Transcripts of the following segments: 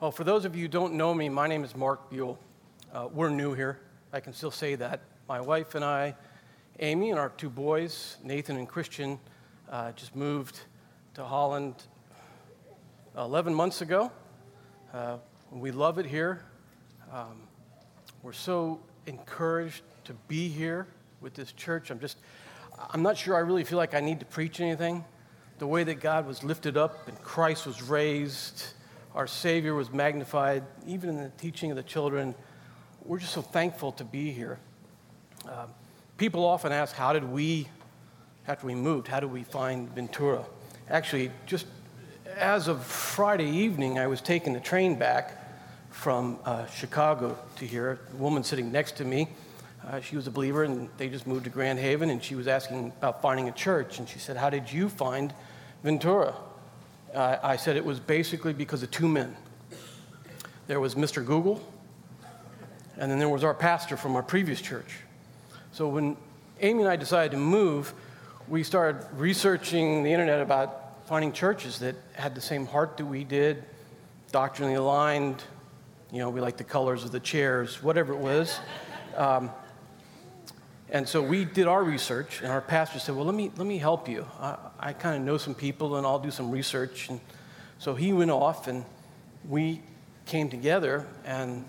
Well, for those of you who don't know me, my name is Mark Buhl. Uh, we're new here. I can still say that. My wife and I, Amy, and our two boys, Nathan and Christian, uh, just moved to Holland 11 months ago. Uh, we love it here. Um, we're so encouraged to be here with this church. I'm just, I'm not sure I really feel like I need to preach anything. The way that God was lifted up and Christ was raised, our Savior was magnified, even in the teaching of the children. We're just so thankful to be here. Uh, people often ask, How did we, after we moved, how did we find Ventura? Actually, just as of Friday evening, I was taking the train back from uh, Chicago to here. A woman sitting next to me, uh, she was a believer, and they just moved to Grand Haven, and she was asking about finding a church. And she said, How did you find Ventura? Uh, I said it was basically because of two men. There was Mr. Google, and then there was our pastor from our previous church. So when Amy and I decided to move, we started researching the internet about finding churches that had the same heart that we did, doctrinally aligned. You know, we like the colors of the chairs, whatever it was. Um, and so we did our research, and our pastor said, Well, let me, let me help you. I, I kind of know some people, and I'll do some research. And so he went off, and we came together, and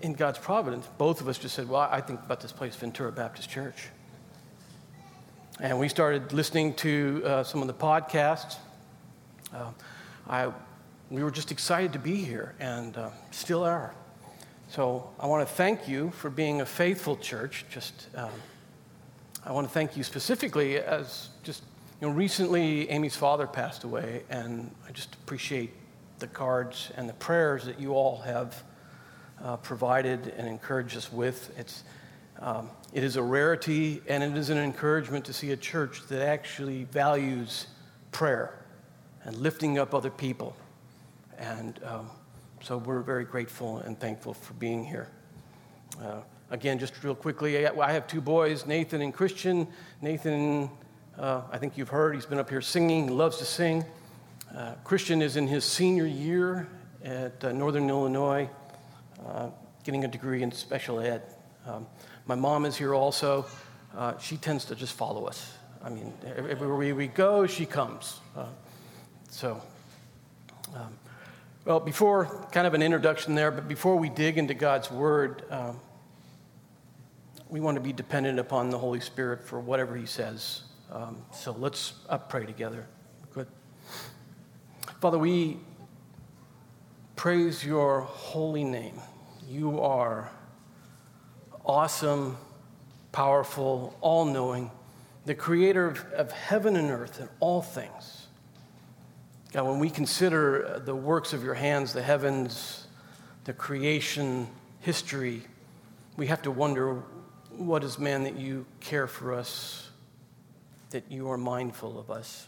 in God's providence, both of us just said, Well, I think about this place, Ventura Baptist Church. And we started listening to uh, some of the podcasts. Uh, I, we were just excited to be here, and uh, still are. So I want to thank you for being a faithful church. Just, um, I want to thank you specifically as just, you know, recently Amy's father passed away, and I just appreciate the cards and the prayers that you all have uh, provided and encouraged us with. It's, um, it is a rarity and it is an encouragement to see a church that actually values prayer and lifting up other people. And um, so we're very grateful and thankful for being here. Uh, again, just real quickly, I have two boys, Nathan and Christian. Nathan, uh, I think you've heard, he's been up here singing, he loves to sing. Uh, Christian is in his senior year at uh, Northern Illinois, uh, getting a degree in special ed. Um, my mom is here also. Uh, she tends to just follow us. I mean, everywhere we go, she comes. so, um, well, before kind of an introduction there, but before we dig into God's Word, um, we want to be dependent upon the Holy Spirit for whatever He says. Um, so let's uh, pray together. Good. Father, we praise your holy name. You are awesome, powerful, all knowing, the creator of, of heaven and earth and all things. God, when we consider the works of your hands, the heavens, the creation, history, we have to wonder what is man that you care for us, that you are mindful of us.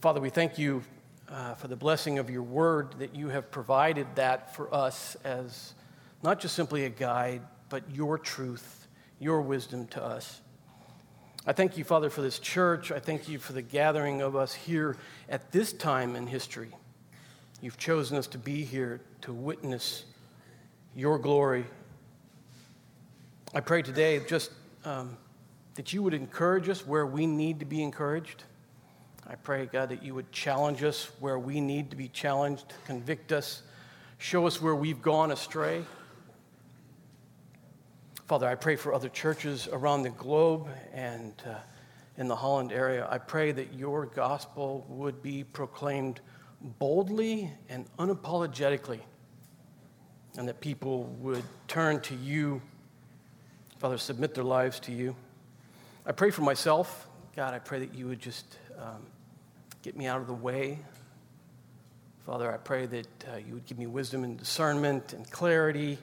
Father, we thank you uh, for the blessing of your word, that you have provided that for us as not just simply a guide, but your truth, your wisdom to us. I thank you, Father, for this church. I thank you for the gathering of us here at this time in history. You've chosen us to be here to witness your glory. I pray today just um, that you would encourage us where we need to be encouraged. I pray, God, that you would challenge us where we need to be challenged, convict us, show us where we've gone astray. Father, I pray for other churches around the globe and uh, in the Holland area. I pray that your gospel would be proclaimed boldly and unapologetically, and that people would turn to you, Father, submit their lives to you. I pray for myself. God, I pray that you would just um, get me out of the way. Father, I pray that uh, you would give me wisdom and discernment and clarity.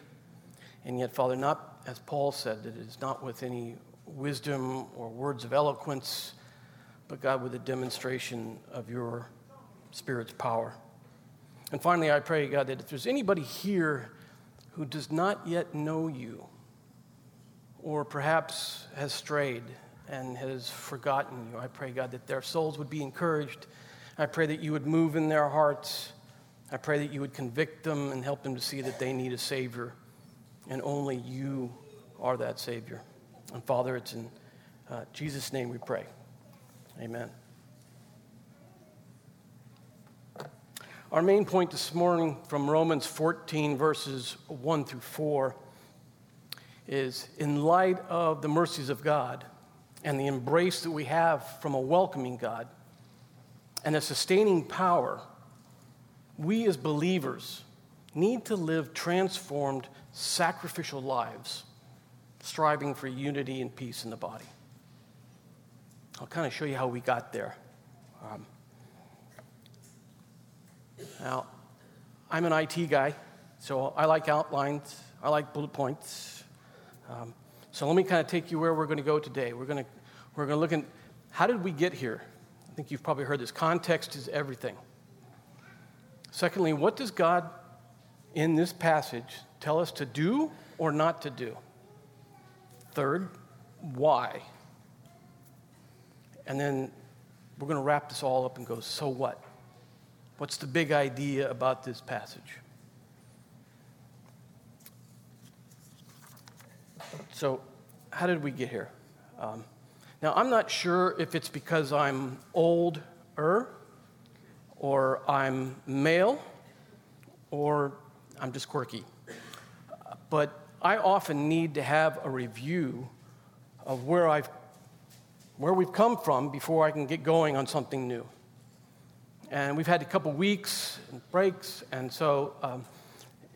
And yet, Father, not as Paul said, that it is not with any wisdom or words of eloquence, but God, with a demonstration of your Spirit's power. And finally, I pray, God, that if there's anybody here who does not yet know you, or perhaps has strayed and has forgotten you, I pray, God, that their souls would be encouraged I pray that you would move in their hearts. I pray that you would convict them and help them to see that they need a Savior, and only you are that Savior. And Father, it's in uh, Jesus' name we pray. Amen. Our main point this morning from Romans 14, verses 1 through 4, is in light of the mercies of God and the embrace that we have from a welcoming God and a sustaining power, we as believers need to live transformed, sacrificial lives, striving for unity and peace in the body. I'll kind of show you how we got there. Um, now, I'm an IT guy, so I like outlines, I like bullet points. Um, so let me kind of take you where we're going to go today. We're going to, we're going to look at how did we get here? I think you've probably heard this. Context is everything. Secondly, what does God in this passage tell us to do or not to do? Third, why? And then we're going to wrap this all up and go, so what? What's the big idea about this passage? So, how did we get here? Um, now, I'm not sure if it's because I'm older, or I'm male, or I'm just quirky. But I often need to have a review of where I've where we've come from before I can get going on something new. And we've had a couple weeks and breaks, and so um,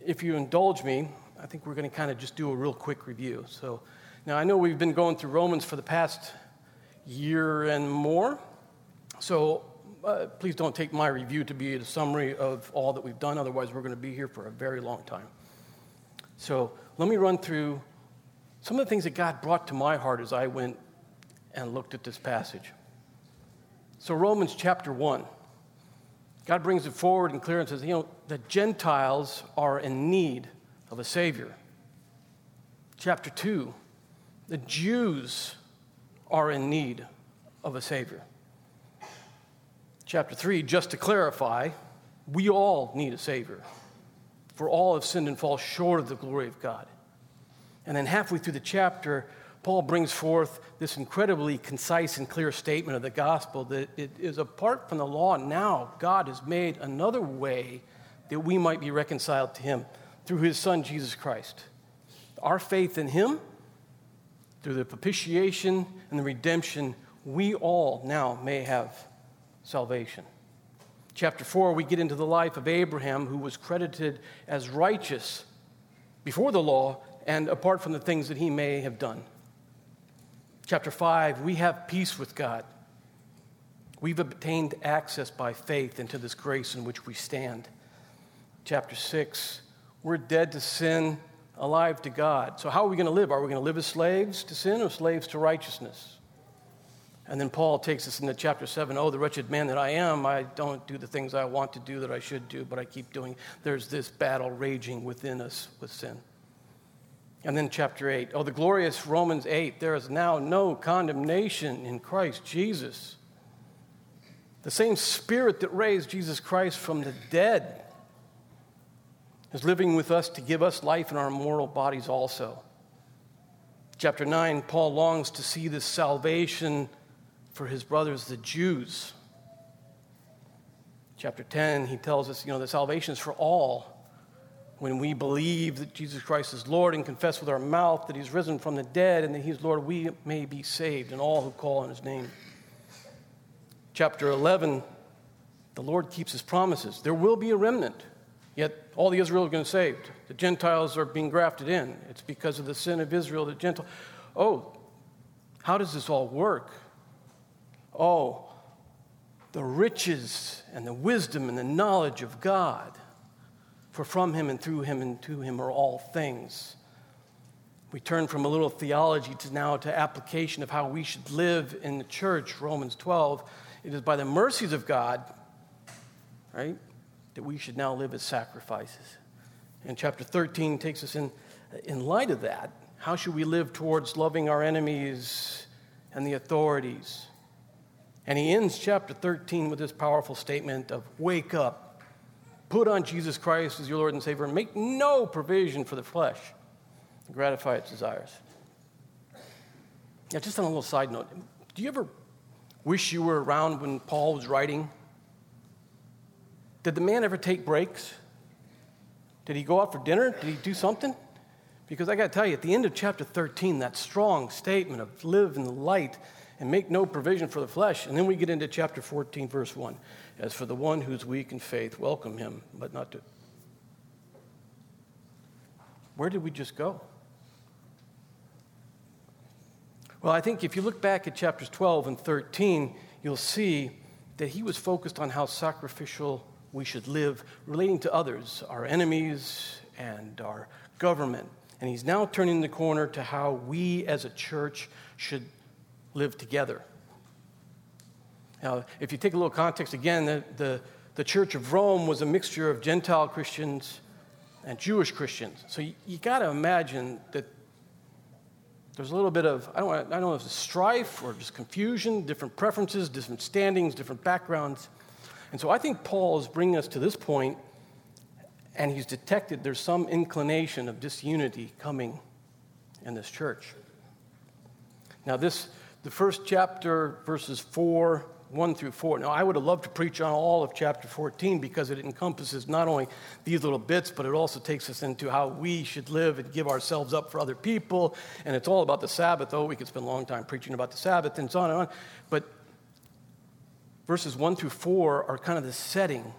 if you indulge me, I think we're going to kind of just do a real quick review. So now I know we've been going through Romans for the past year and more, so uh, please don't take my review to be a summary of all that we've done, otherwise, we're going to be here for a very long time. So let me run through some of the things that God brought to my heart as I went and looked at this passage. So, Romans chapter 1. God brings it forward and clear and says, you know, the Gentiles are in need of a Savior. Chapter 2, the Jews are in need of a Savior. Chapter 3, just to clarify, we all need a Savior, for all have sinned and fall short of the glory of God. And then halfway through the chapter, Paul brings forth this incredibly concise and clear statement of the gospel that it is apart from the law, now God has made another way that we might be reconciled to Him through His Son, Jesus Christ. Our faith in Him, through the propitiation and the redemption, we all now may have salvation. Chapter 4, we get into the life of Abraham, who was credited as righteous before the law and apart from the things that he may have done. Chapter 5, we have peace with God. We've obtained access by faith into this grace in which we stand. Chapter 6, we're dead to sin, alive to God. So, how are we going to live? Are we going to live as slaves to sin or slaves to righteousness? And then Paul takes us into chapter 7 Oh, the wretched man that I am, I don't do the things I want to do that I should do, but I keep doing. There's this battle raging within us with sin. And then chapter 8. Oh, the glorious Romans 8. There is now no condemnation in Christ Jesus. The same spirit that raised Jesus Christ from the dead is living with us to give us life in our mortal bodies also. Chapter 9, Paul longs to see this salvation for his brothers, the Jews. Chapter 10, he tells us, you know, the salvation is for all when we believe that Jesus Christ is Lord and confess with our mouth that He's risen from the dead and that He's Lord, we may be saved, and all who call on His name. Chapter 11, the Lord keeps His promises. There will be a remnant, yet all the Israel are going to be saved. The Gentiles are being grafted in. It's because of the sin of Israel that Gentile. Oh, how does this all work? Oh, the riches and the wisdom and the knowledge of God for from him and through him and to him are all things. We turn from a little theology to now to application of how we should live in the church, Romans 12. It is by the mercies of God, right, that we should now live as sacrifices. And chapter 13 takes us in, in light of that. How should we live towards loving our enemies and the authorities? And he ends chapter 13 with this powerful statement of wake up, put on Jesus Christ as your Lord and Savior, and make no provision for the flesh to gratify its desires. Yeah, just on a little side note, do you ever wish you were around when Paul was writing? Did the man ever take breaks? Did he go out for dinner? Did he do something? Because I got to tell you, at the end of chapter 13, that strong statement of live in the light and make no provision for the flesh. And then we get into chapter 14, verse 1. As for the one who's weak in faith, welcome him, but not to. Where did we just go? Well, I think if you look back at chapters 12 and 13, you'll see that he was focused on how sacrificial we should live relating to others, our enemies and our government. And he's now turning the corner to how we as a church should live together. Now, if you take a little context again, the, the, the Church of Rome was a mixture of Gentile Christians and Jewish Christians. So you, you got to imagine that there's a little bit of, I don't, I don't know if it's strife or just confusion, different preferences, different standings, different backgrounds. And so I think Paul is bringing us to this point, and he's detected there's some inclination of disunity coming in this church. Now, this, the first chapter, verses 4, 1 through 4. Now, I would have loved to preach on all of chapter 14 because it encompasses not only these little bits, but it also takes us into how we should live and give ourselves up for other people. And it's all about the Sabbath. though. we could spend a long time preaching about the Sabbath and so on and on. But verses 1 through 4 are kind of the setting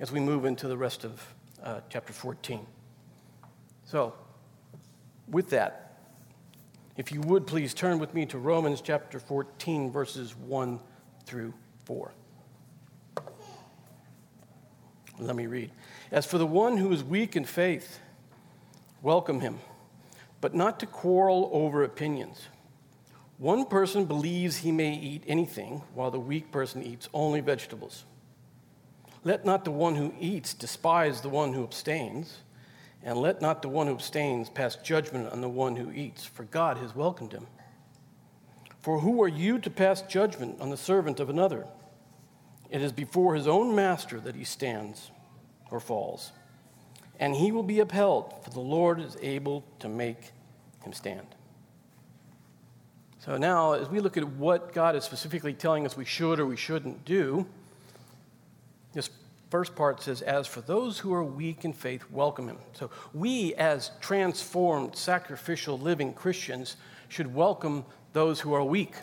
as we move into the rest of uh, chapter 14. So, with that, if you would please turn with me to Romans chapter 14, verses 1 through 4. Let me read. As for the one who is weak in faith, welcome him, but not to quarrel over opinions. One person believes he may eat anything, while the weak person eats only vegetables. Let not the one who eats despise the one who abstains and let not the one who abstains pass judgment on the one who eats, for God has welcomed him. For who are you to pass judgment on the servant of another? It is before his own master that he stands or falls, and he will be upheld, for the Lord is able to make him stand. So now, as we look at what God is specifically telling us we should or we shouldn't do, this first part says, As for those who are weak in faith, welcome him. So we, as transformed, sacrificial, living Christians, should welcome those who are weak.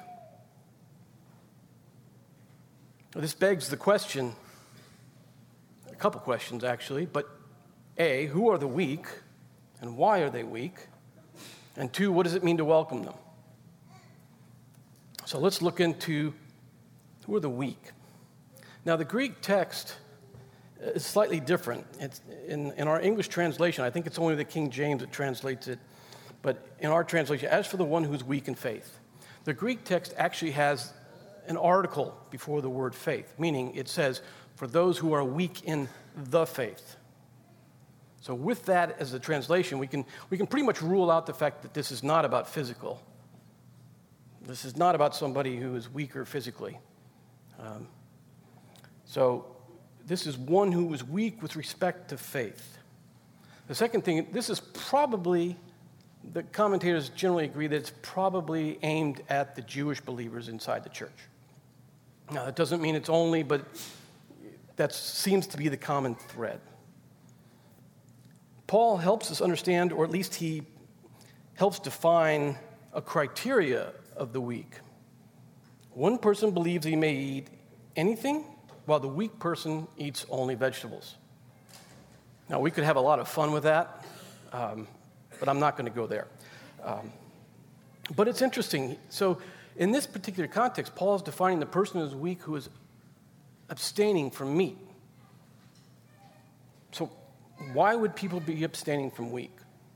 This begs the question a couple questions actually, but A, who are the weak and why are they weak? And two, what does it mean to welcome them? So let's look into who are the weak. Now, the Greek text is slightly different. It's in, in our English translation, I think it's only the King James that translates it, but in our translation, as for the one who's weak in faith, the Greek text actually has an article before the word faith, meaning it says, for those who are weak in the faith. So, with that as the translation, we can, we can pretty much rule out the fact that this is not about physical. This is not about somebody who is weaker physically. Um, so, this is one who was weak with respect to faith. The second thing, this is probably, the commentators generally agree that it's probably aimed at the Jewish believers inside the church. Now, that doesn't mean it's only, but that seems to be the common thread. Paul helps us understand, or at least he helps define a criteria of the weak. One person believes he may eat anything while the weak person eats only vegetables. Now, we could have a lot of fun with that, um, but I'm not going to go there. Um, but it's interesting. So, in this particular context, Paul is defining the person as weak who is abstaining from meat. So, why would people be abstaining from weak,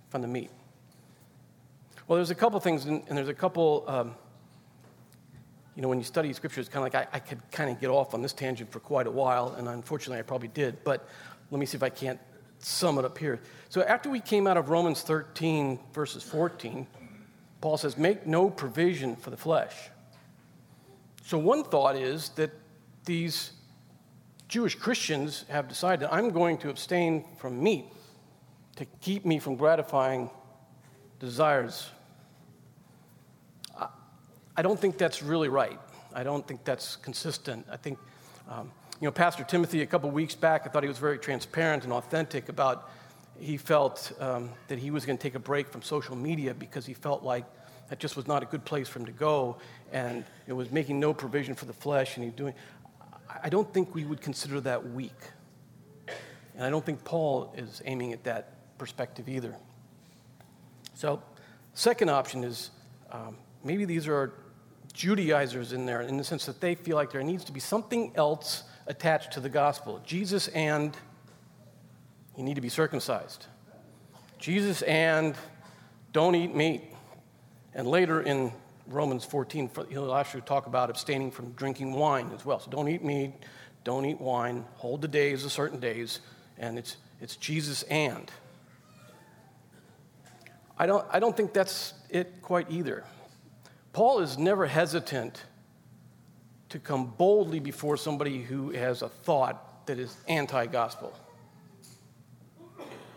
from the meat? Well, there's a couple things, and, there's a couple um, you know, when you study scripture, it's kind of like I, I could kind of get off on this tangent for quite a while, and unfortunately I probably did, but let me see if I can't sum it up here. So after we came out of Romans 13, verses 14, Paul says, Make no provision for the flesh. So, one thought is that these Jewish Christians have decided I'm going to abstain from meat to keep me from gratifying desires. I don't think that's really right. I don't think that's consistent. I think, um, you know, Pastor Timothy, a couple weeks back, I thought he was very transparent and authentic about he felt um, that he was going to take a break from social media because he felt like that just was not a good place for him to go and it was making no provision for the flesh and he doing i don't think we would consider that weak and i don't think paul is aiming at that perspective either so second option is um, maybe these are judaizers in there in the sense that they feel like there needs to be something else attached to the gospel jesus and you need to be circumcised jesus and don't eat meat and later in Romans 14, he'll actually talk about abstaining from drinking wine as well. So don't eat meat, don't eat wine, hold the days, the certain days, and it's, it's Jesus and. I don't, I don't think that's it quite either. Paul is never hesitant to come boldly before somebody who has a thought that is anti gospel.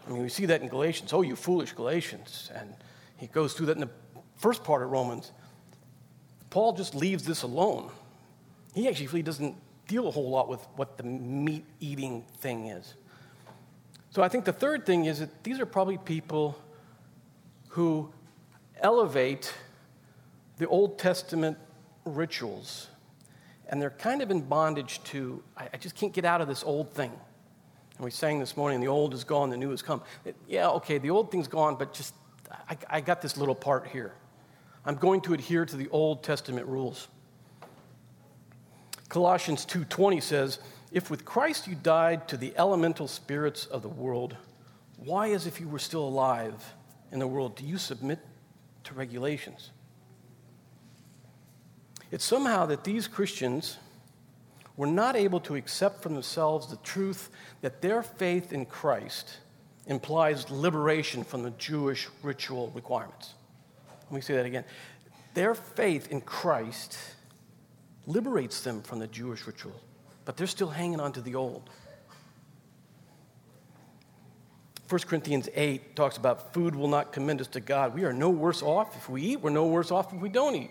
I mean, we see that in Galatians. Oh, you foolish Galatians. And he goes through that in the first part of Romans, Paul just leaves this alone. He actually really doesn't deal a whole lot with what the meat eating thing is. So I think the third thing is that these are probably people who elevate the Old Testament rituals, and they're kind of in bondage to, I, just can't get out of this old thing. And we sang this morning, the old is gone, the new has come. It, yeah, okay, the old thing's gone, but just, I, I got this little part here. I'm going to adhere to the Old Testament rules. Colossians 2:20 says, "If with Christ you died to the elemental spirits of the world, why as if you were still alive in the world do you submit to regulations?" It's somehow that these Christians were not able to accept from themselves the truth that their faith in Christ implies liberation from the Jewish ritual requirements. Let me say that again. Their faith in Christ liberates them from the Jewish ritual, but they're still hanging on to the old. 1 Corinthians 8 talks about food will not commend us to God. We are no worse off if we eat, we're no worse off if we don't eat.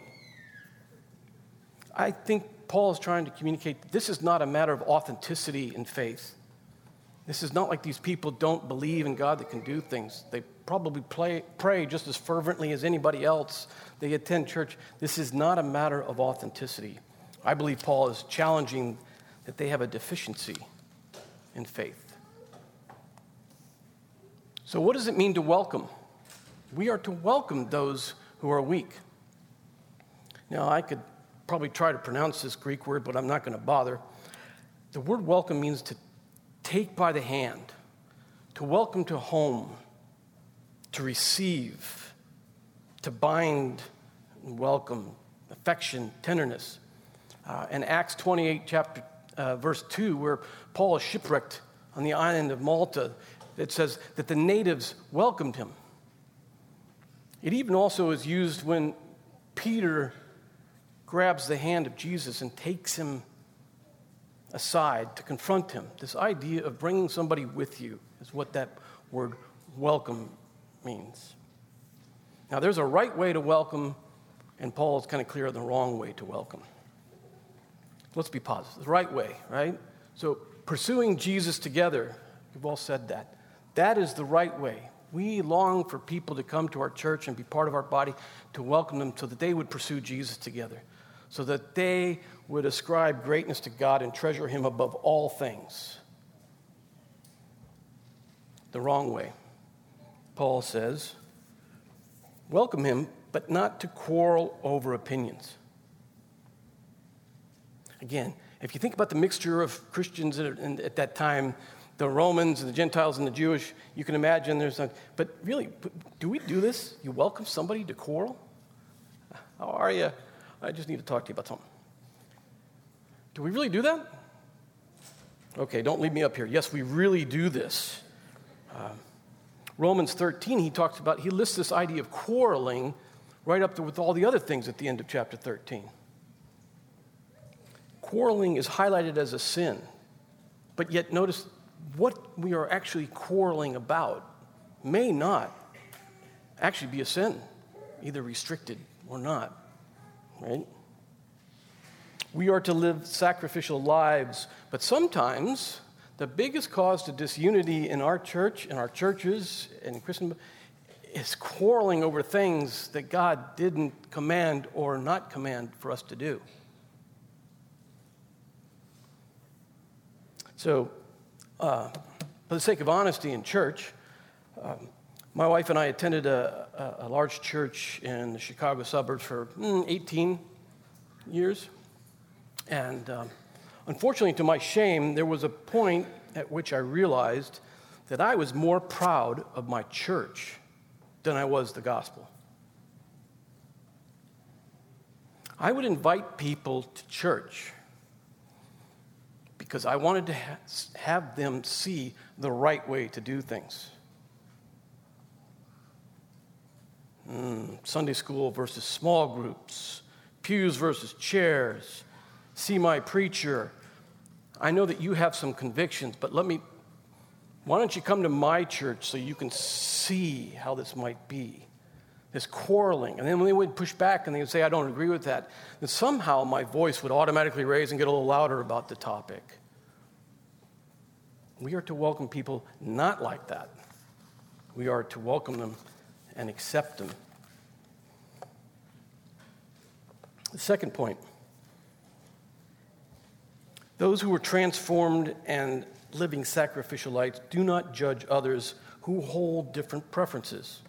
I think Paul is trying to communicate this is not a matter of authenticity and faith. This is not like these people don't believe in God that can do things. They probably play, pray just as fervently as anybody else. They attend church. This is not a matter of authenticity. I believe Paul is challenging that they have a deficiency in faith. So, what does it mean to welcome? We are to welcome those who are weak. Now, I could probably try to pronounce this Greek word, but I'm not going to bother. The word welcome means to take by the hand, to welcome to home, to receive, to bind, and welcome, affection, tenderness. Uh, in Acts 28, chapter, uh, verse 2, where Paul is shipwrecked on the island of Malta, it says that the natives welcomed him. It even also is used when Peter grabs the hand of Jesus and takes him aside to confront him. This idea of bringing somebody with you is what that word welcome means. Now, there's a right way to welcome, and Paul is kind of clear on the wrong way to welcome. Let's be positive. The right way, right? So, pursuing Jesus together, we've all said that. That is the right way. We long for people to come to our church and be part of our body, to welcome them so that they would pursue Jesus together, so that they would ascribe greatness to God and treasure Him above all things. The wrong way. Paul says, welcome him, but not to quarrel over opinions. Again, if you think about the mixture of Christians at that time, the Romans and the Gentiles and the Jewish, you can imagine there's a, but really, do we do this? You welcome somebody to quarrel? How are you? I just need to talk to you about something. Do we really do that? Okay, don't leave me up here. Yes, we really do this. Um, Romans 13, he talks about, he lists this idea of quarreling right up there with all the other things at the end of chapter 13. quarreling is highlighted as a sin. But yet, notice what we are actually quarreling about may not actually be a sin, either restricted or not, right? We are to live sacrificial lives, but sometimes the biggest cause to disunity in our church, in our churches, in Christendom, is quarreling over things that God didn't command or not command for us to do. So, uh, for the sake of honesty in church, um, my wife and I attended a, a, a, large church in the Chicago suburbs for mm, 18 years. And um, unfortunately, to my shame, there was a point at which I realized that I was more proud of my church than I was the gospel. I would invite people to church because I wanted to ha- have them see the right way to do things. Mm, Sunday school versus small groups, pews versus chairs, see my preacher. I know that you have some convictions, but let me, why don't you come to my church so you can see how this might be? This quarreling. And then when they would push back and they would say, I don't agree with that, then somehow my voice would automatically raise and get a little louder about the topic. We are to welcome people not like that. We are to welcome them and accept them. The second point those who are transformed and living sacrificial lives do not judge others who hold different preferences.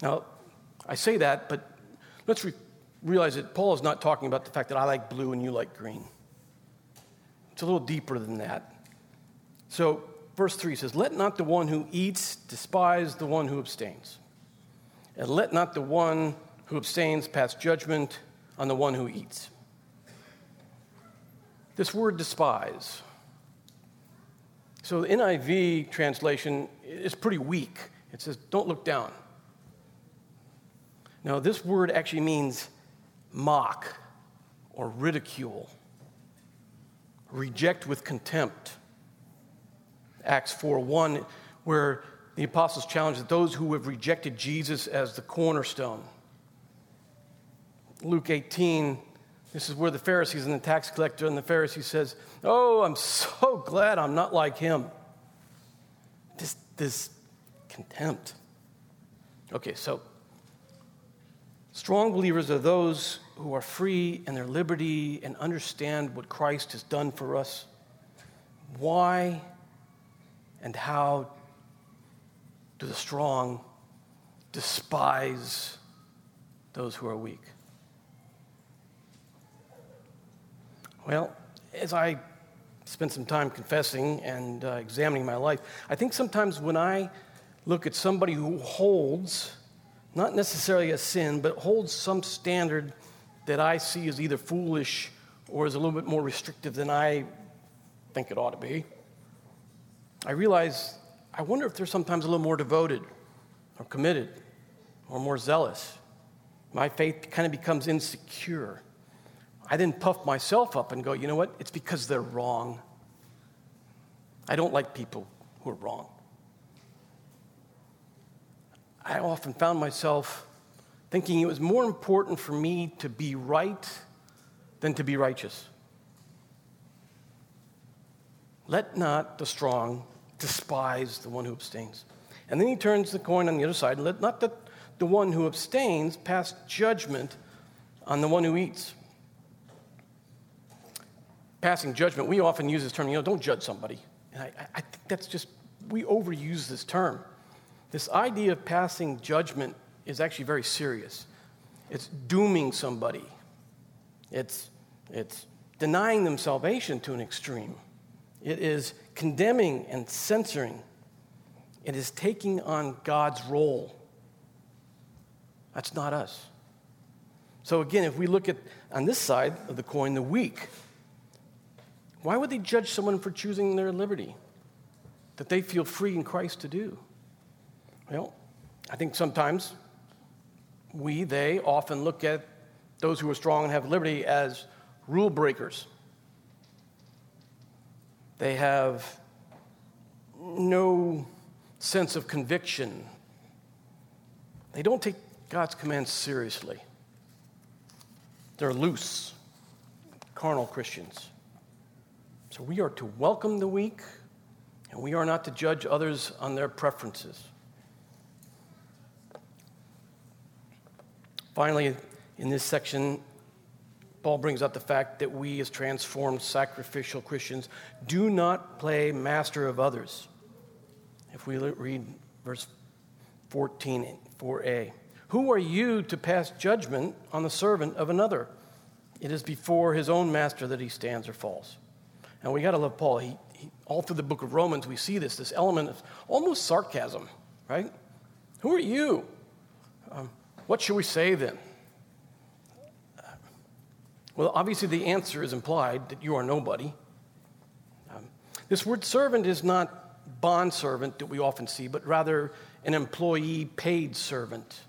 Now, I say that, but let's re- realize that Paul is not talking about the fact that I like blue and you like green. It's a little deeper than that. So, verse 3 says, Let not the one who eats despise the one who abstains, and let not the one who abstains pass judgment on the one who eats. This word despise. So the NIV translation is pretty weak. It says, don't look down. Now, this word actually means mock or ridicule, reject with contempt. Acts 4 1, where the apostles challenge those who have rejected Jesus as the cornerstone. Luke 18, this is where the Pharisees and the tax collector and the Pharisee says, Oh, I'm so glad I'm not like him. This, this contempt. Okay, so strong believers are those who are free in their liberty and understand what Christ has done for us. Why and how do the strong despise those who are weak? Well, as I spent some time confessing and uh, examining my life, I think sometimes when I look at somebody who holds, not necessarily a sin, but holds some standard that I see as either foolish or is a little bit more restrictive than I think it ought to be, I realize I wonder if they're sometimes a little more devoted or committed or more zealous. My faith kind of becomes insecure. I then puff myself up and go, you know what? It's because they're wrong. I don't like people who are wrong. I often found myself thinking it was more important for me to be right than to be righteous. Let not the strong despise the one who abstains. And then he turns the coin on the other side, and let not the, the one who abstains pass judgment on the one who eats passing judgment, we often use this term, you know, don't judge somebody. And I, I think that's just, we overuse this term. This idea of passing judgment is actually very serious. It's dooming somebody, it's, it's denying them salvation to an extreme, it is condemning and censoring, it is taking on God's role. That's not us. So, again, if we look at on this side of the coin, the weak, why would they judge someone for choosing their liberty that they feel free in Christ to do? Well, I think sometimes we, they often look at those who are strong and have liberty as rule breakers. They have no sense of conviction. They don't take God's commands seriously. They're loose, carnal Christians. So we are to welcome the weak, and we are not to judge others on their preferences. Finally, in this section, Paul brings up the fact that we, as transformed, sacrificial Christians, do not play master of others. If we read verse 14, 4a, who are you to pass judgment on the servant of another? It is before his own master that he stands or falls. And we got to love Paul. He, he, all through the book of Romans, we see this, this element of almost sarcasm, right? Who are you? Um, what should we say then? Well, obviously, the answer is implied that you are nobody. Um, this word servant is not bond servant that we often see, but rather an employee paid servant.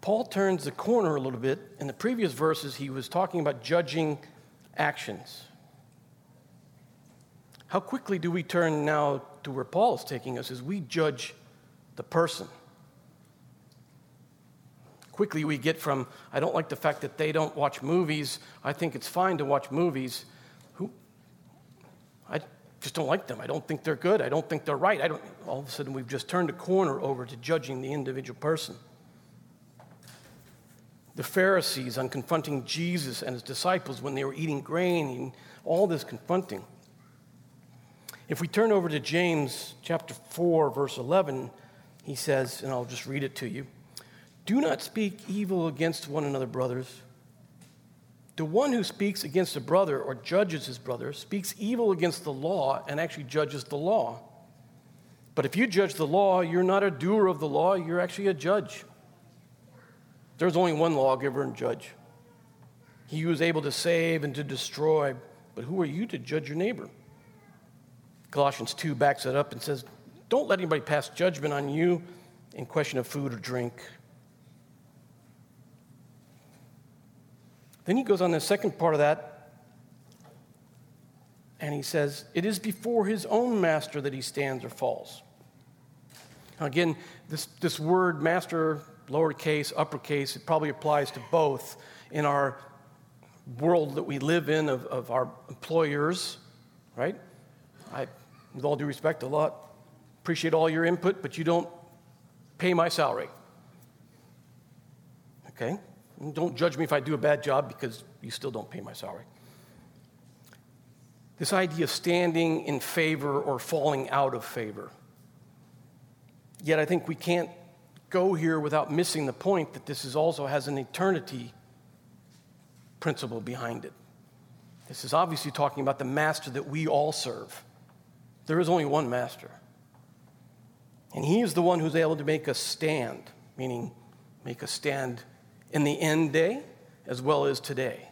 Paul turns the corner a little bit. In the previous verses, he was talking about judging actions. How quickly do we turn now to where Paul is taking us as we judge the person? Quickly we get from, I don't like the fact that they don't watch movies. I think it's fine to watch movies. Who? I just don't like them. I don't think they're good. I don't think they're right. I don't, all of a sudden, we've just turned a corner over to judging the individual person. The Pharisees on confronting Jesus and his disciples when they were eating grain, and all this confronting. If we turn over to James chapter 4, verse 11, he says, and I'll just read it to you. Do not speak evil against one another, brothers. The one who speaks against a brother or judges his brother speaks evil against the law and actually judges the law. But if you judge the law, you're not a doer of the law, you're actually a judge. There's only one lawgiver and judge. He who is able to save and to destroy, but who are you to judge your neighbor? Colossians 2 backs it up and says, Don't let anybody pass judgment on you in question of food or drink Then he goes on the second part of that, and he says, It is before his own master that he stands or falls. Again, this, this word master, lowercase, uppercase, it probably applies to both in our world that we live in of, of our employers, right? I, with all due respect, a lot appreciate all your input, but you don't pay my salary. Okay? Don't judge me if I do a bad job because you still don't pay my salary. This idea of standing in favor or falling out of favor. Yet I think we can't go here without missing the point that this is also has an eternity principle behind it. This is obviously talking about the master that we all serve. There is only one master. And he is the one who's able to make us stand, meaning make us stand in the end day as well as today.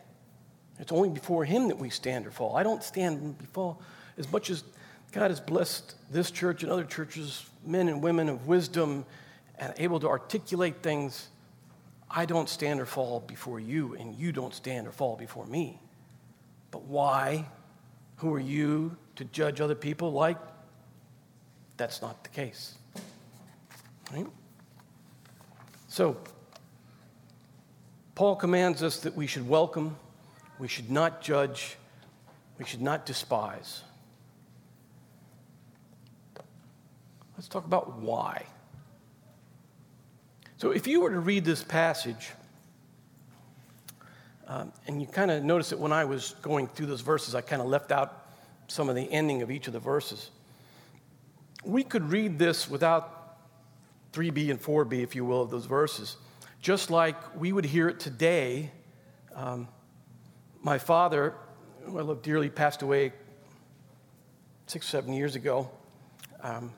It's only before Him that we stand or fall. I don't stand before as much as God has blessed this church and other churches, men and women of wisdom and able to articulate things. I don't stand or fall before you, and you don't stand or fall before me. But why? Who are you to judge other people like? That's not the case. Right? So, Paul commands us that we should welcome, we should not judge, we should not despise. Let's talk about why. So, if you were to read this passage, um, and you kind of notice that when I was going through those verses, I kind of left out some of the ending of each of the verses. We could read this without 3b and 4b, if you will, of those verses just like we would hear it today. Um, my father, who I love dearly, passed away six, seven years ago. Um,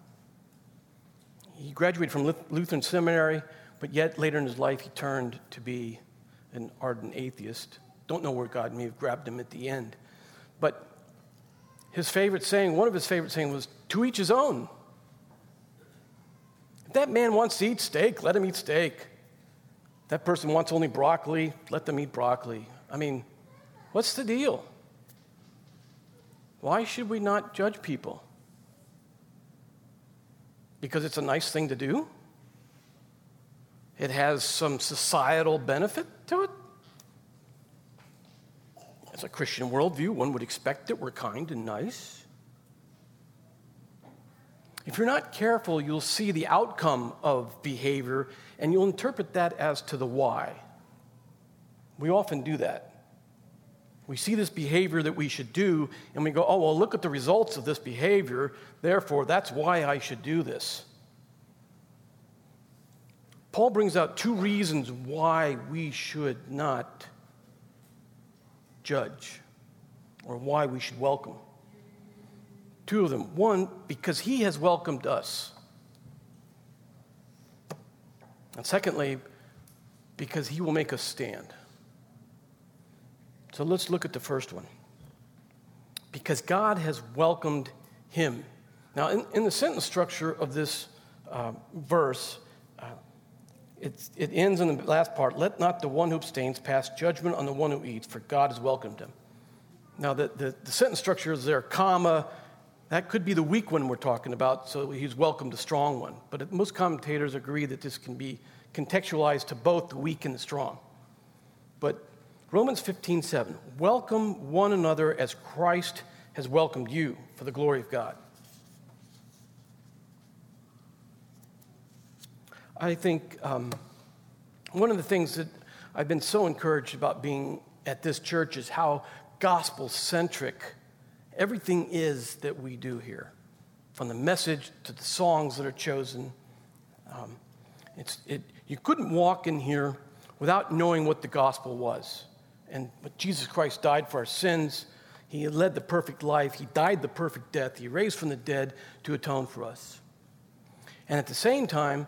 he graduated from Lutheran Seminary, but yet later in his life he turned to be an ardent atheist. Don't know where God may have grabbed him at the end. But his favorite saying, one of his favorite saying was, to each his own. If that man wants to eat steak, let him eat steak. That person wants only broccoli, let them eat broccoli. I mean, what's the deal? Why should we not judge people? Because it's a nice thing to do? It has some societal benefit to it? As a Christian worldview, one would expect that we're kind and nice. If you're not careful, you'll see the outcome of behavior and you'll interpret that as to the why. We often do that. We see this behavior that we should do, and we go, oh, well, look at the results of this behavior, therefore, that's why I should do this. Paul brings out two reasons why we should not judge or why we should welcome. Two of them. One, because he has welcomed us. And secondly, because he will make us stand. So let's look at the first one. Because God has welcomed him. Now, in, in the sentence structure of this uh, verse, uh, it ends in the last part let not the one who abstains pass judgment on the one who eats, for God has welcomed him. Now, the, the, the sentence structure is there, comma, that could be the weak one we're talking about, so he's welcomed the strong one. But most commentators agree that this can be contextualized to both the weak and the strong. But Romans 15, 7, welcome one another as Christ has welcomed you for the glory of God. I think um, one of the things that I've been so encouraged about being at this church is how gospel centric everything is that we do here, from the message to the songs that are chosen. Um, it's, it, you couldn't walk in here without knowing what the gospel was. And but Jesus Christ died for our sins. He led the perfect life. He died the perfect death. He raised from the dead to atone for us. And at the same time,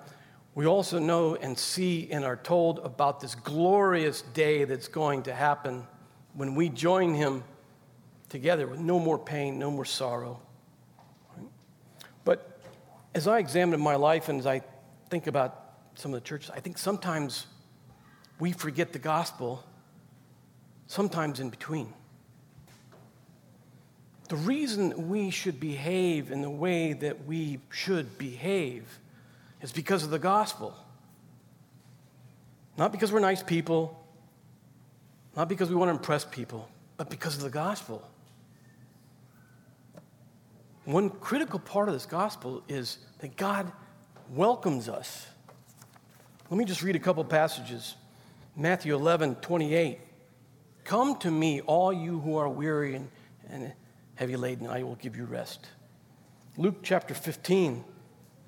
we also know and see and are told about this glorious day that's going to happen when we join him together with no more pain, no more sorrow. But as I examine my life and as I think about some of the churches, I think sometimes we forget the gospel, sometimes in between. The reason we should behave in the way that we should behave is because of the gospel. Not because we're nice people, not because we want to impress people, but because of the gospel. One critical part of this gospel is that God welcomes us. Let me just read a couple passages. Matthew 11, 28. Come to me, all you who are weary and, and heavy laden, I will give you rest. Luke chapter 15,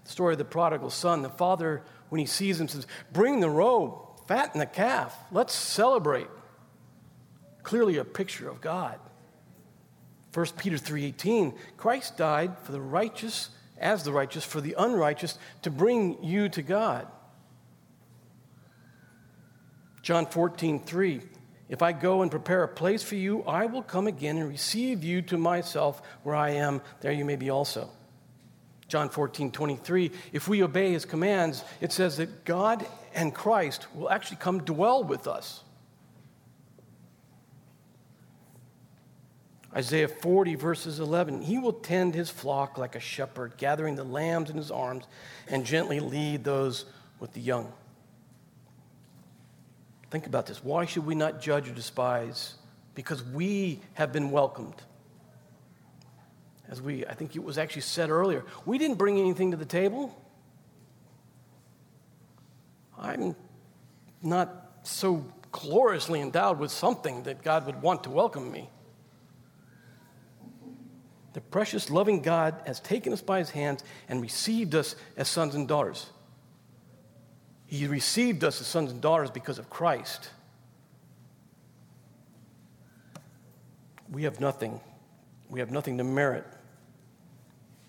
the story of the prodigal son. The father, when he sees him, says, Bring the robe, fatten the calf, let's celebrate. Clearly a picture of God. 1 Peter 3:18 Christ died for the righteous as the righteous for the unrighteous to bring you to God. John 14:3 If I go and prepare a place for you, I will come again and receive you to myself where I am, there you may be also. John 14, 23. If we obey his commands, it says that God and Christ will actually come dwell with us. Isaiah 40, verses 11 He will tend his flock like a shepherd, gathering the lambs in his arms and gently lead those with the young. Think about this. Why should we not judge or despise? Because we have been welcomed. As we, I think it was actually said earlier, we didn't bring anything to the table. I'm not so gloriously endowed with something that God would want to welcome me. The precious, loving God has taken us by his hands and received us as sons and daughters. He received us as sons and daughters because of Christ. We have nothing. We have nothing to merit.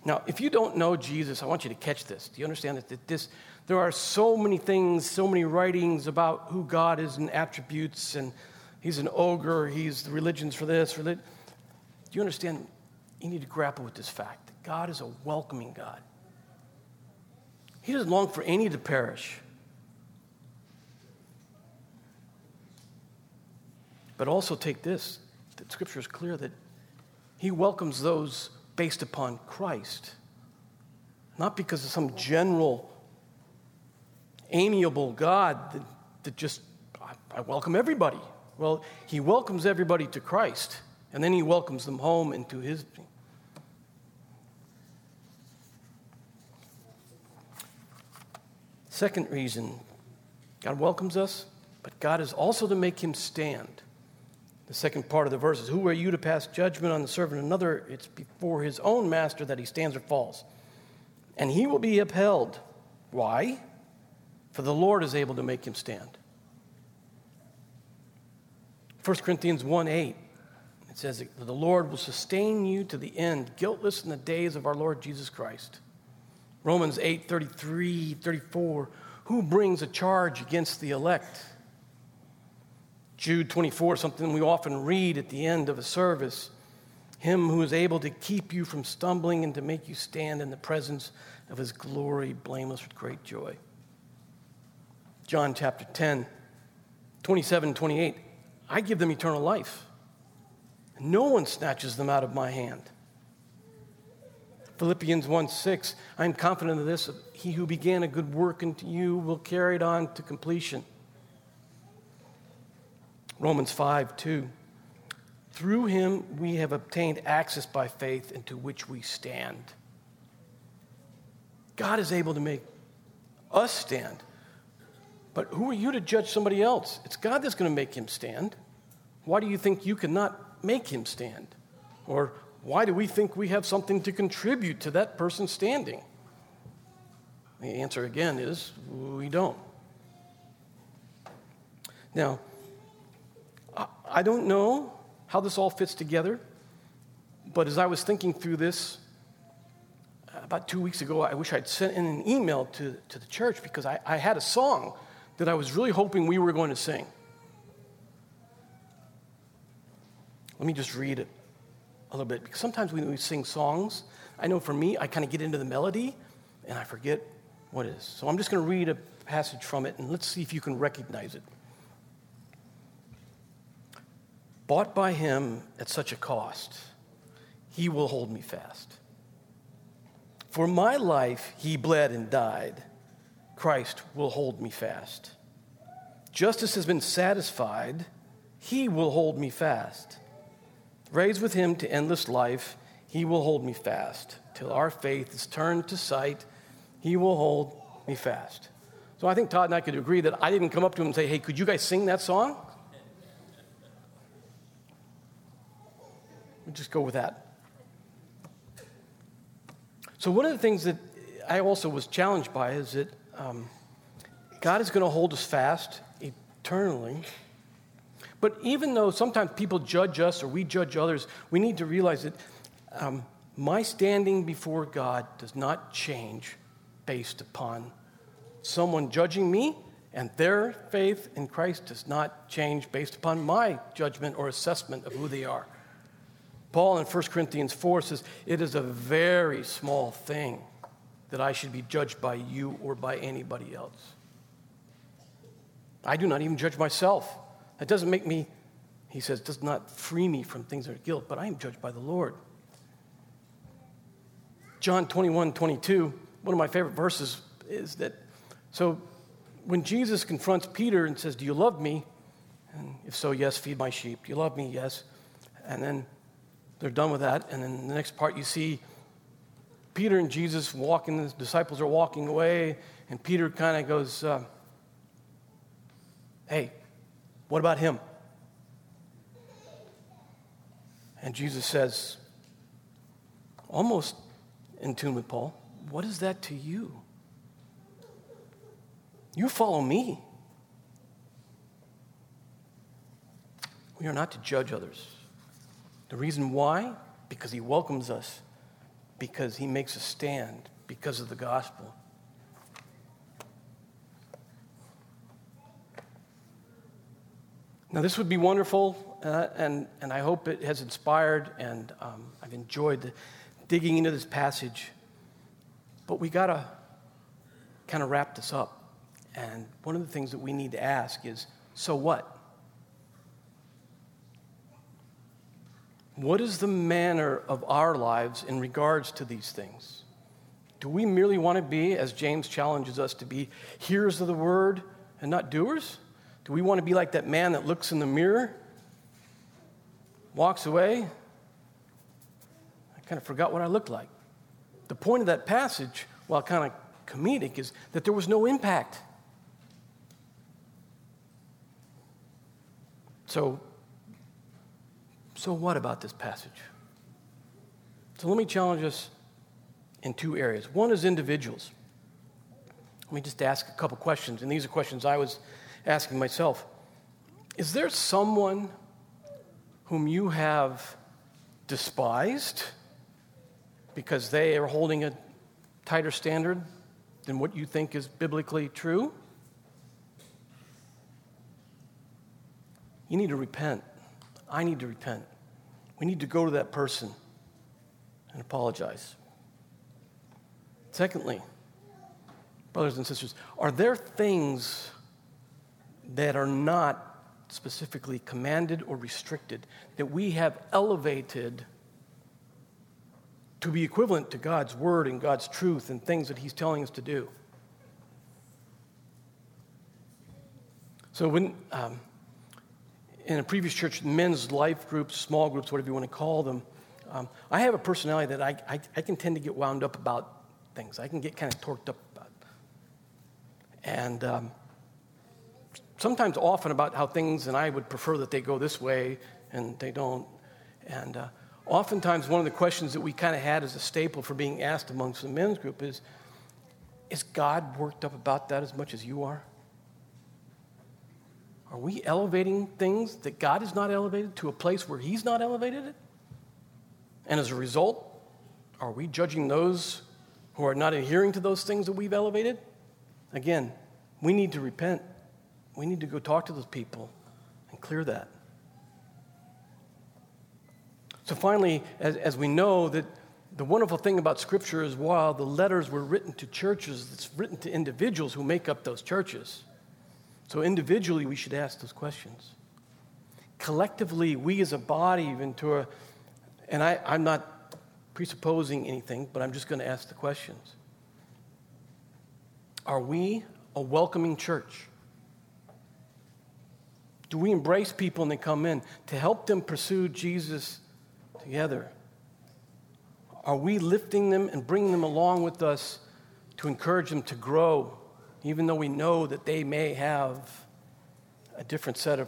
Now, if you don't know Jesus, I want you to catch this. Do you understand that this, there are so many things, so many writings about who God is and attributes, and he's an ogre, he's the religions for this, that. Do you understand? You need to grapple with this fact that God is a welcoming God. He doesn't long for any to perish. But also take this that Scripture is clear that He welcomes those based upon Christ, not because of some general, amiable God that, that just, I, I welcome everybody. Well, He welcomes everybody to Christ, and then He welcomes them home into His. Second reason God welcomes us, but God is also to make him stand. The second part of the verse is Who are you to pass judgment on the servant of another? It's before his own master that he stands or falls. And he will be upheld. Why? For the Lord is able to make him stand. 1 Corinthians 1 8, it says, The Lord will sustain you to the end, guiltless in the days of our Lord Jesus Christ. Romans 8 33, 34. Who brings a charge against the elect? Jude 24, something we often read at the end of a service. Him who is able to keep you from stumbling and to make you stand in the presence of his glory, blameless with great joy. John chapter 10, 27, 28. I give them eternal life. No one snatches them out of my hand. Philippians 1 6, I am confident of this. He who began a good work in you will carry it on to completion. Romans 5 2. Through him we have obtained access by faith into which we stand. God is able to make us stand. But who are you to judge somebody else? It's God that's going to make him stand. Why do you think you cannot make him stand? Or why do we think we have something to contribute to that person standing? The answer again is we don't. Now, I don't know how this all fits together, but as I was thinking through this uh, about two weeks ago, I wish I'd sent in an email to, to the church because I, I had a song that I was really hoping we were going to sing. Let me just read it a little bit because sometimes when we sing songs, I know for me, I kind of get into the melody and I forget what it is. So I'm just going to read a passage from it and let's see if you can recognize it. Bought by him at such a cost, he will hold me fast. For my life, he bled and died. Christ will hold me fast. Justice has been satisfied, he will hold me fast. Raised with him to endless life, he will hold me fast. Till our faith is turned to sight, he will hold me fast. So I think Todd and I could agree that I didn't come up to him and say, hey, could you guys sing that song? We'll just go with that. So, one of the things that I also was challenged by is that um, God is going to hold us fast eternally. But even though sometimes people judge us or we judge others, we need to realize that um, my standing before God does not change based upon someone judging me, and their faith in Christ does not change based upon my judgment or assessment of who they are. Paul in 1 Corinthians 4 says, It is a very small thing that I should be judged by you or by anybody else. I do not even judge myself. That doesn't make me, he says, does not free me from things that are guilt, but I am judged by the Lord. John 21, 22, one of my favorite verses is that, so when Jesus confronts Peter and says, Do you love me? And if so, yes, feed my sheep. You love me, yes. And then they're done with that. And then the next part, you see Peter and Jesus walking, the disciples are walking away, and Peter kind of goes, uh, Hey, what about him? And Jesus says, almost in tune with Paul, What is that to you? You follow me. We are not to judge others. The reason why? Because he welcomes us, because he makes us stand, because of the gospel. Now, this would be wonderful, uh, and, and I hope it has inspired, and um, I've enjoyed digging into this passage. But we got to kind of wrap this up. And one of the things that we need to ask is so what? What is the manner of our lives in regards to these things? Do we merely want to be, as James challenges us to be, hearers of the word and not doers? Do we want to be like that man that looks in the mirror, walks away? I kind of forgot what I looked like. The point of that passage, while kind of comedic, is that there was no impact. So, so what about this passage? So let me challenge us in two areas. One is individuals. Let me just ask a couple questions, and these are questions I was asking myself. Is there someone whom you have despised because they are holding a tighter standard than what you think is biblically true? You need to repent. I need to repent. We need to go to that person and apologize. Secondly, brothers and sisters, are there things that are not specifically commanded or restricted that we have elevated to be equivalent to God's word and God's truth and things that He's telling us to do? So, when um, in a previous church, men's life groups, small groups, whatever you want to call them, um, I have a personality that I, I, I, can tend to get wound up about things. I can get kind of torqued up about. And um, sometimes often about how things, and I would prefer that they go this way and they don't. And uh, oftentimes, one of the questions that we kind of had as a staple for being asked amongst the men's group is Is God worked up about that as much as you are? Are we elevating things that God is not elevated to a place where He's not elevated it? And as a result, are we judging those who are not adhering to those things that we've elevated? Again, we need to repent. We need to go talk to those people and clear that. So, finally, as, as we know that the wonderful thing about Scripture is while the letters were written to churches, it's written to individuals who make up those churches. So, individually, we should ask those questions. Collectively, we as a body, Ventura, and I, I'm not presupposing anything, but I'm just going to ask the questions. Are we a welcoming church? Do we embrace people when they come in to help them pursue Jesus together? Are we lifting them and bringing them along with us to encourage them to grow even though we know that they may have a different set of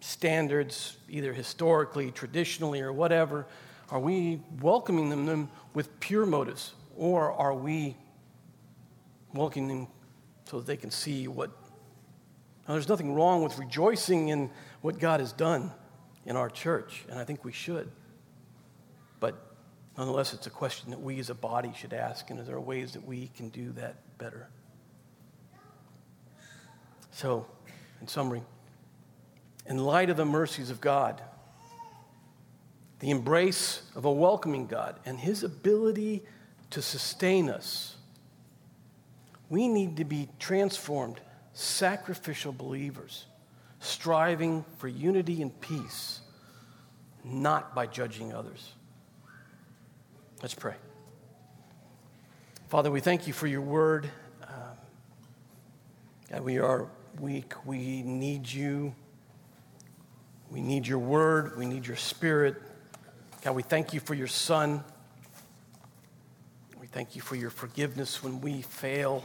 standards, either historically, traditionally, or whatever, are we welcoming them, them with pure motives? Or are we welcoming them so that they can see what? Now, there's nothing wrong with rejoicing in what God has done in our church, and I think we should. But nonetheless, it's a question that we as a body should ask, and is there ways that we can do that better? So, in summary, in light of the mercies of God, the embrace of a welcoming God, and His ability to sustain us, we need to be transformed, sacrificial believers, striving for unity and peace, not by judging others. Let's pray. Father, we thank you for your word. Um, God, we are weak. We need you. We need your word. We need your spirit. God, we thank you for your son. We thank you for your forgiveness when we fail.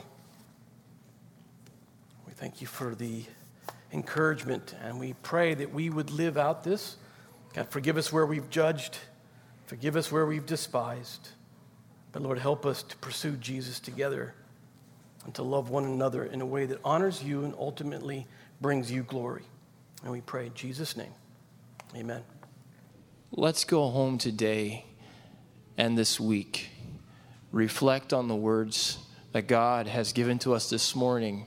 Thank you for the encouragement, and we pray that we would live out this. God, forgive us where we've judged, forgive us where we've despised. But Lord, help us to pursue Jesus together and to love one another in a way that honors you and ultimately brings you glory. And we pray in Jesus' name. Amen. Let's go home today and this week. Reflect on the words that God has given to us this morning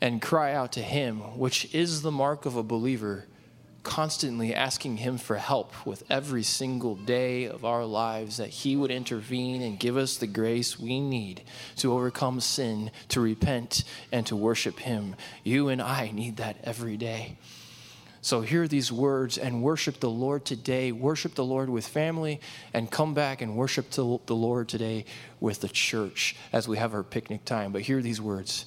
and cry out to Him, which is the mark of a believer constantly asking Him for help with every single day of our lives, that He would intervene and give us the grace we need to overcome sin, to repent, and to worship Him. You and I need that every day. So hear these words and worship the Lord today. Worship the Lord with family and come back and worship the Lord today with the church as we have our picnic time. But hear these words.